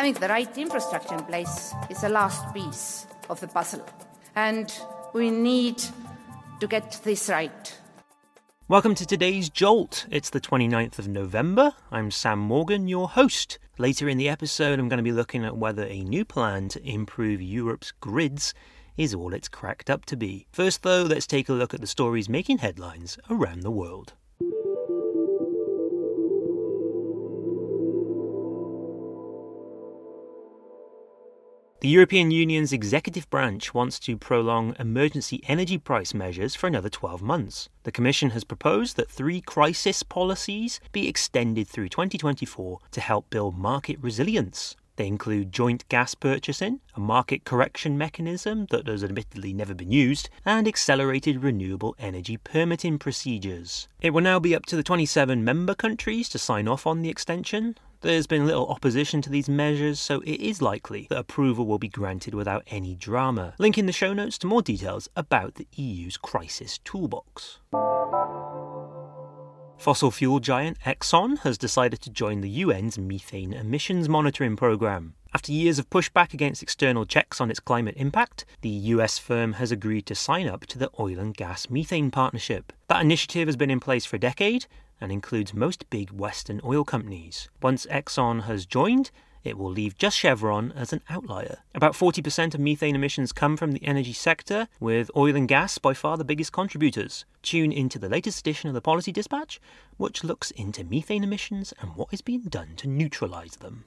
having the right infrastructure in place is the last piece of the puzzle. And we need to get this right. Welcome to today's Jolt. It's the 29th of November. I'm Sam Morgan, your host. Later in the episode, I'm going to be looking at whether a new plan to improve Europe's grids is all it's cracked up to be. First, though, let's take a look at the stories making headlines around the world. The European Union's executive branch wants to prolong emergency energy price measures for another 12 months. The Commission has proposed that three crisis policies be extended through 2024 to help build market resilience. They include joint gas purchasing, a market correction mechanism that has admittedly never been used, and accelerated renewable energy permitting procedures. It will now be up to the 27 member countries to sign off on the extension. There's been little opposition to these measures, so it is likely that approval will be granted without any drama. Link in the show notes to more details about the EU's crisis toolbox. Fossil fuel giant Exxon has decided to join the UN's methane emissions monitoring program. After years of pushback against external checks on its climate impact, the US firm has agreed to sign up to the Oil and Gas Methane Partnership. That initiative has been in place for a decade and includes most big Western oil companies. Once Exxon has joined, it will leave just Chevron as an outlier. About 40% of methane emissions come from the energy sector, with oil and gas by far the biggest contributors. Tune into the latest edition of the Policy Dispatch, which looks into methane emissions and what is being done to neutralise them.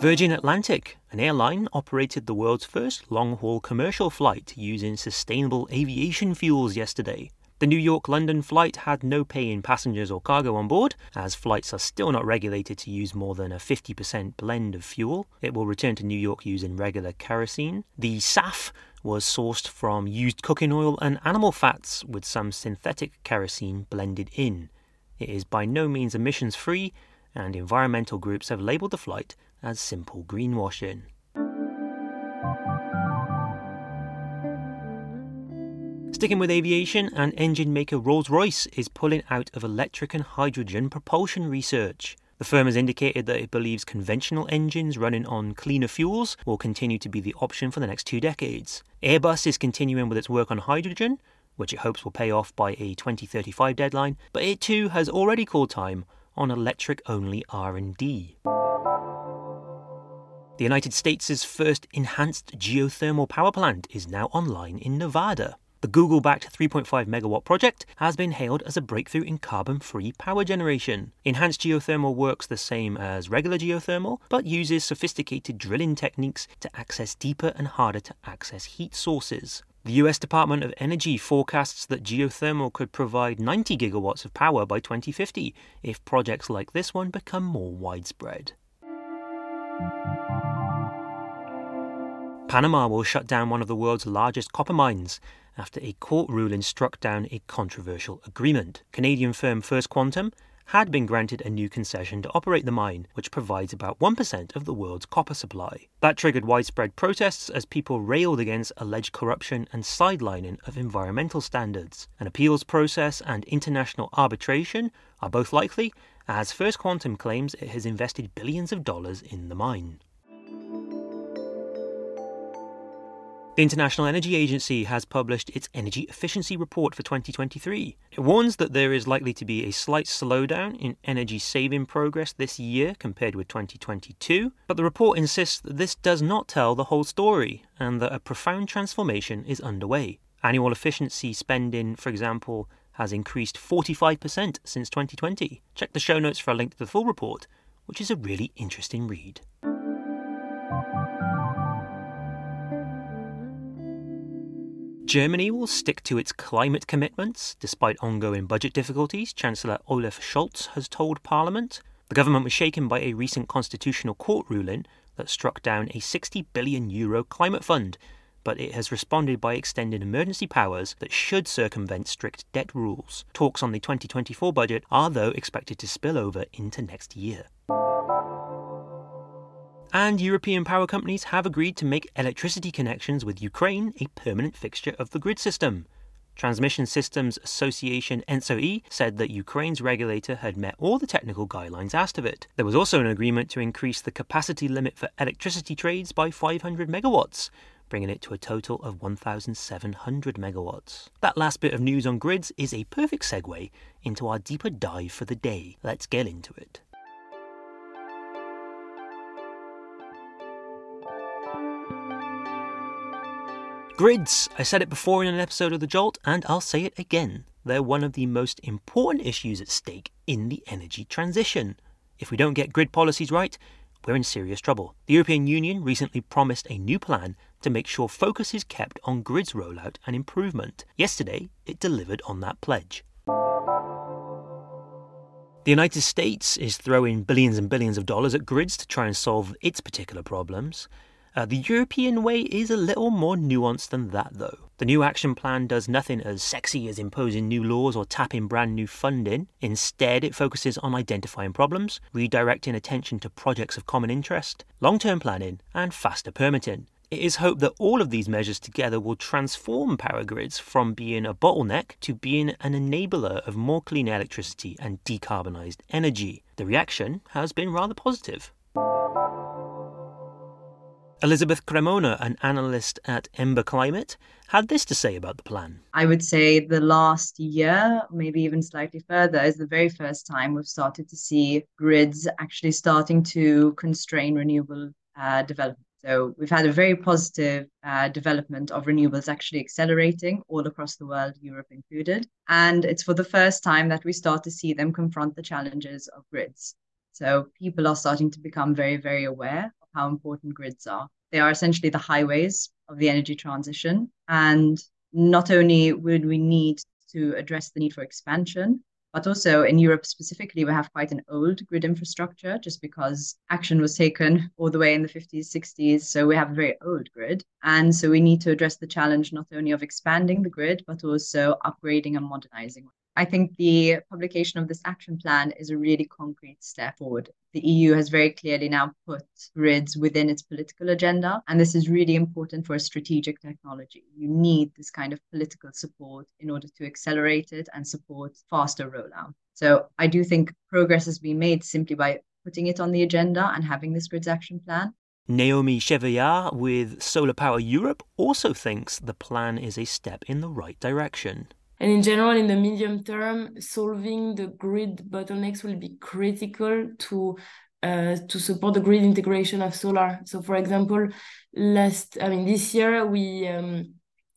Virgin Atlantic, an airline, operated the world's first long haul commercial flight using sustainable aviation fuels yesterday. The New York London flight had no paying passengers or cargo on board, as flights are still not regulated to use more than a 50% blend of fuel. It will return to New York using regular kerosene. The SAF was sourced from used cooking oil and animal fats with some synthetic kerosene blended in. It is by no means emissions free, and environmental groups have labelled the flight as simple greenwashing. Sticking with aviation, an engine maker Rolls Royce is pulling out of electric and hydrogen propulsion research. The firm has indicated that it believes conventional engines running on cleaner fuels will continue to be the option for the next two decades. Airbus is continuing with its work on hydrogen, which it hopes will pay off by a 2035 deadline, but it too has already called time on electric-only R&D. The United States' first enhanced geothermal power plant is now online in Nevada. The Google backed 3.5 megawatt project has been hailed as a breakthrough in carbon free power generation. Enhanced geothermal works the same as regular geothermal, but uses sophisticated drilling techniques to access deeper and harder to access heat sources. The US Department of Energy forecasts that geothermal could provide 90 gigawatts of power by 2050 if projects like this one become more widespread. Panama will shut down one of the world's largest copper mines after a court ruling struck down a controversial agreement. Canadian firm First Quantum had been granted a new concession to operate the mine, which provides about 1% of the world's copper supply. That triggered widespread protests as people railed against alleged corruption and sidelining of environmental standards. An appeals process and international arbitration are both likely, as First Quantum claims it has invested billions of dollars in the mine. The International Energy Agency has published its energy efficiency report for 2023. It warns that there is likely to be a slight slowdown in energy saving progress this year compared with 2022, but the report insists that this does not tell the whole story and that a profound transformation is underway. Annual efficiency spending, for example, has increased 45% since 2020. Check the show notes for a link to the full report, which is a really interesting read. Germany will stick to its climate commitments despite ongoing budget difficulties, Chancellor Olaf Scholz has told Parliament. The government was shaken by a recent constitutional court ruling that struck down a 60 billion euro climate fund, but it has responded by extending emergency powers that should circumvent strict debt rules. Talks on the 2024 budget are, though, expected to spill over into next year and European power companies have agreed to make electricity connections with Ukraine a permanent fixture of the grid system. Transmission Systems Association ENTSO-E said that Ukraine's regulator had met all the technical guidelines asked of it. There was also an agreement to increase the capacity limit for electricity trades by 500 megawatts, bringing it to a total of 1,700 megawatts. That last bit of news on grids is a perfect segue into our deeper dive for the day. Let's get into it. Grids. I said it before in an episode of The Jolt, and I'll say it again. They're one of the most important issues at stake in the energy transition. If we don't get grid policies right, we're in serious trouble. The European Union recently promised a new plan to make sure focus is kept on grids rollout and improvement. Yesterday, it delivered on that pledge. The United States is throwing billions and billions of dollars at grids to try and solve its particular problems. Uh, the European way is a little more nuanced than that, though. The new action plan does nothing as sexy as imposing new laws or tapping brand new funding. Instead, it focuses on identifying problems, redirecting attention to projects of common interest, long term planning, and faster permitting. It is hoped that all of these measures together will transform power grids from being a bottleneck to being an enabler of more clean electricity and decarbonised energy. The reaction has been rather positive. Elizabeth Cremona, an analyst at Ember Climate, had this to say about the plan. I would say the last year, maybe even slightly further, is the very first time we've started to see grids actually starting to constrain renewable uh, development. So we've had a very positive uh, development of renewables actually accelerating all across the world, Europe included. And it's for the first time that we start to see them confront the challenges of grids. So people are starting to become very, very aware how important grids are. They are essentially the highways of the energy transition. And not only would we need to address the need for expansion, but also in Europe specifically, we have quite an old grid infrastructure just because action was taken all the way in the 50s, 60s. So we have a very old grid. And so we need to address the challenge not only of expanding the grid, but also upgrading and modernizing. I think the publication of this action plan is a really concrete step forward. The EU has very clearly now put grids within its political agenda, and this is really important for a strategic technology. You need this kind of political support in order to accelerate it and support faster rollout. So I do think progress has been made simply by putting it on the agenda and having this grids action plan. Naomi Chevillard with Solar Power Europe also thinks the plan is a step in the right direction. And in general, in the medium term, solving the grid bottlenecks will be critical to uh, to support the grid integration of solar. So, for example, last I mean this year we um,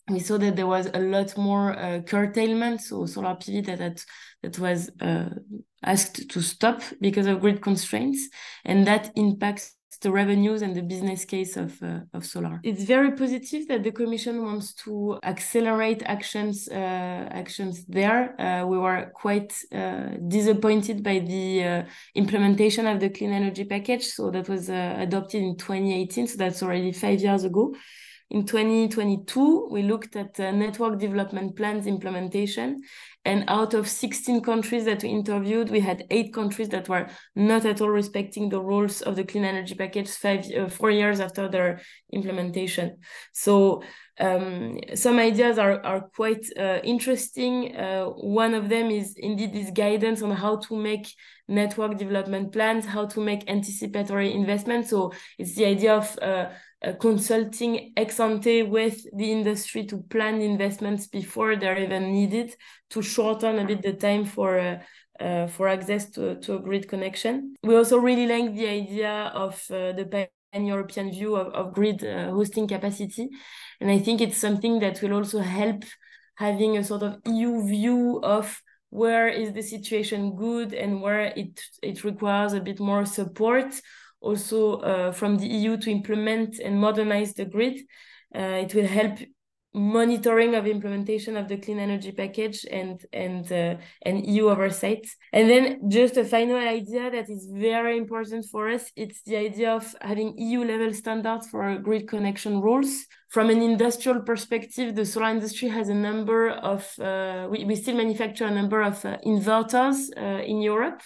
we saw that there was a lot more uh, curtailment, so solar PV that that, that was uh, asked to stop because of grid constraints, and that impacts the revenues and the business case of, uh, of solar. It's very positive that the Commission wants to accelerate actions uh, actions there. Uh, we were quite uh, disappointed by the uh, implementation of the clean energy package. So that was uh, adopted in 2018. So that's already five years ago. In 2022, we looked at uh, network development plans implementation. And out of 16 countries that we interviewed, we had eight countries that were not at all respecting the rules of the clean energy package five, uh, four years after their implementation. So um, some ideas are, are quite uh, interesting. Uh, one of them is indeed this guidance on how to make network development plans, how to make anticipatory investments. So it's the idea of uh, consulting ex ante with the industry to plan investments before they're even needed to shorten a bit the time for uh, uh, for access to, to a grid connection. We also really like the idea of uh, the pan-European view of, of grid uh, hosting capacity. And I think it's something that will also help having a sort of EU view of where is the situation good and where it, it requires a bit more support also uh, from the EU to implement and modernize the grid. Uh, it will help monitoring of implementation of the clean energy package and and uh, and EU oversight. And then just a final idea that is very important for us, it's the idea of having EU level standards for grid connection rules. From an industrial perspective, the solar industry has a number of, uh, we, we still manufacture a number of uh, inverters uh, in Europe.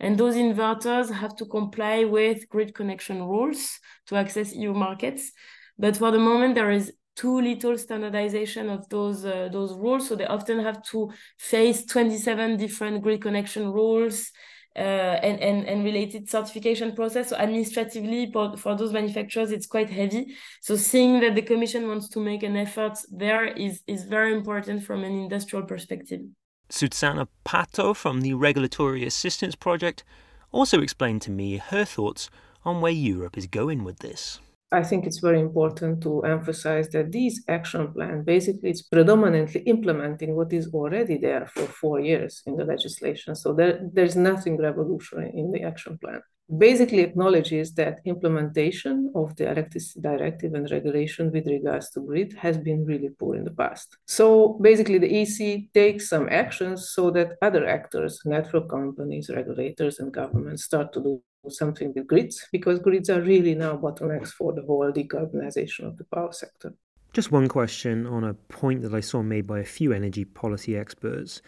And those inverters have to comply with grid connection rules to access EU markets. But for the moment, there is too little standardization of those uh, those rules. So they often have to face 27 different grid connection rules. Uh, and, and, and related certification process. So administratively, for, for those manufacturers, it's quite heavy. So seeing that the Commission wants to make an effort there is, is very important from an industrial perspective. Susanna Pato from the Regulatory Assistance Project also explained to me her thoughts on where Europe is going with this. I think it's very important to emphasize that this action plan basically is predominantly implementing what is already there for four years in the legislation. So there, there's nothing revolutionary in the action plan. Basically acknowledges that implementation of the electricity directive and regulation with regards to grid has been really poor in the past. So basically the EC takes some actions so that other actors, network companies, regulators and governments start to do something with grids because grids are really now bottlenecks for the whole decarbonization of the power sector. Just one question on a point that I saw made by a few energy policy experts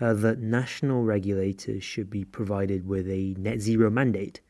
uh, that national regulators should be provided with a net zero mandate.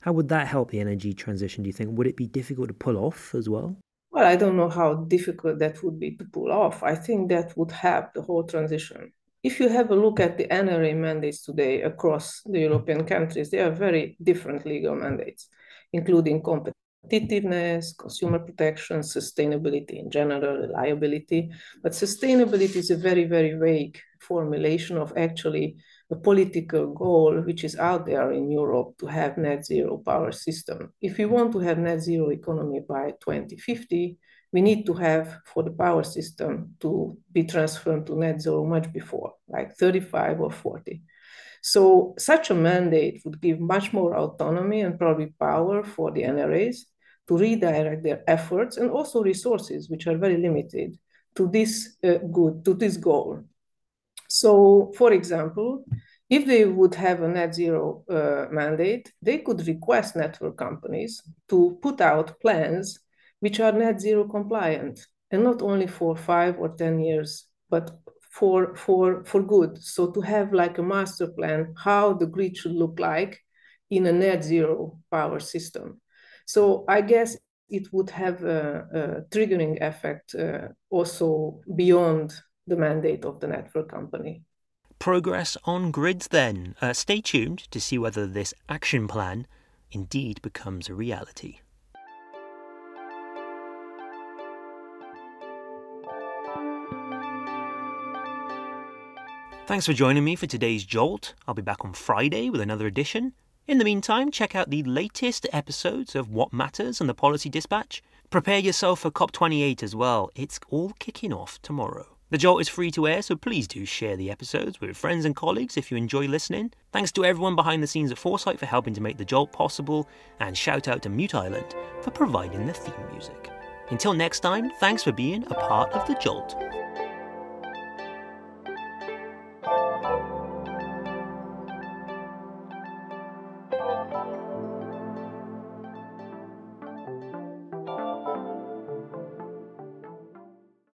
How would that help the energy transition, do you think? Would it be difficult to pull off as well? Well, I don't know how difficult that would be to pull off. I think that would help the whole transition. If you have a look at the NRA mandates today across the European countries, they are very different legal mandates, including competitiveness, consumer protection, sustainability in general, reliability. But sustainability is a very, very vague formulation of actually a political goal which is out there in Europe to have net zero power system. If you want to have net zero economy by 2050, we need to have for the power system to be transferred to net zero much before, like 35 or 40. So such a mandate would give much more autonomy and probably power for the NRAs to redirect their efforts and also resources, which are very limited, to this uh, good, to this goal. So, for example, if they would have a net zero uh, mandate, they could request network companies to put out plans which are net zero compliant and not only for five or 10 years, but for, for, for good. So to have like a master plan, how the grid should look like in a net zero power system. So I guess it would have a, a triggering effect uh, also beyond the mandate of the network company. Progress on grids then. Uh, stay tuned to see whether this action plan indeed becomes a reality. Thanks for joining me for today's Jolt. I'll be back on Friday with another edition. In the meantime, check out the latest episodes of What Matters and the Policy Dispatch. Prepare yourself for COP28 as well. It's all kicking off tomorrow. The Jolt is free to air, so please do share the episodes with friends and colleagues if you enjoy listening. Thanks to everyone behind the scenes at Foresight for helping to make the Jolt possible, and shout out to Mute Island for providing the theme music. Until next time, thanks for being a part of the Jolt.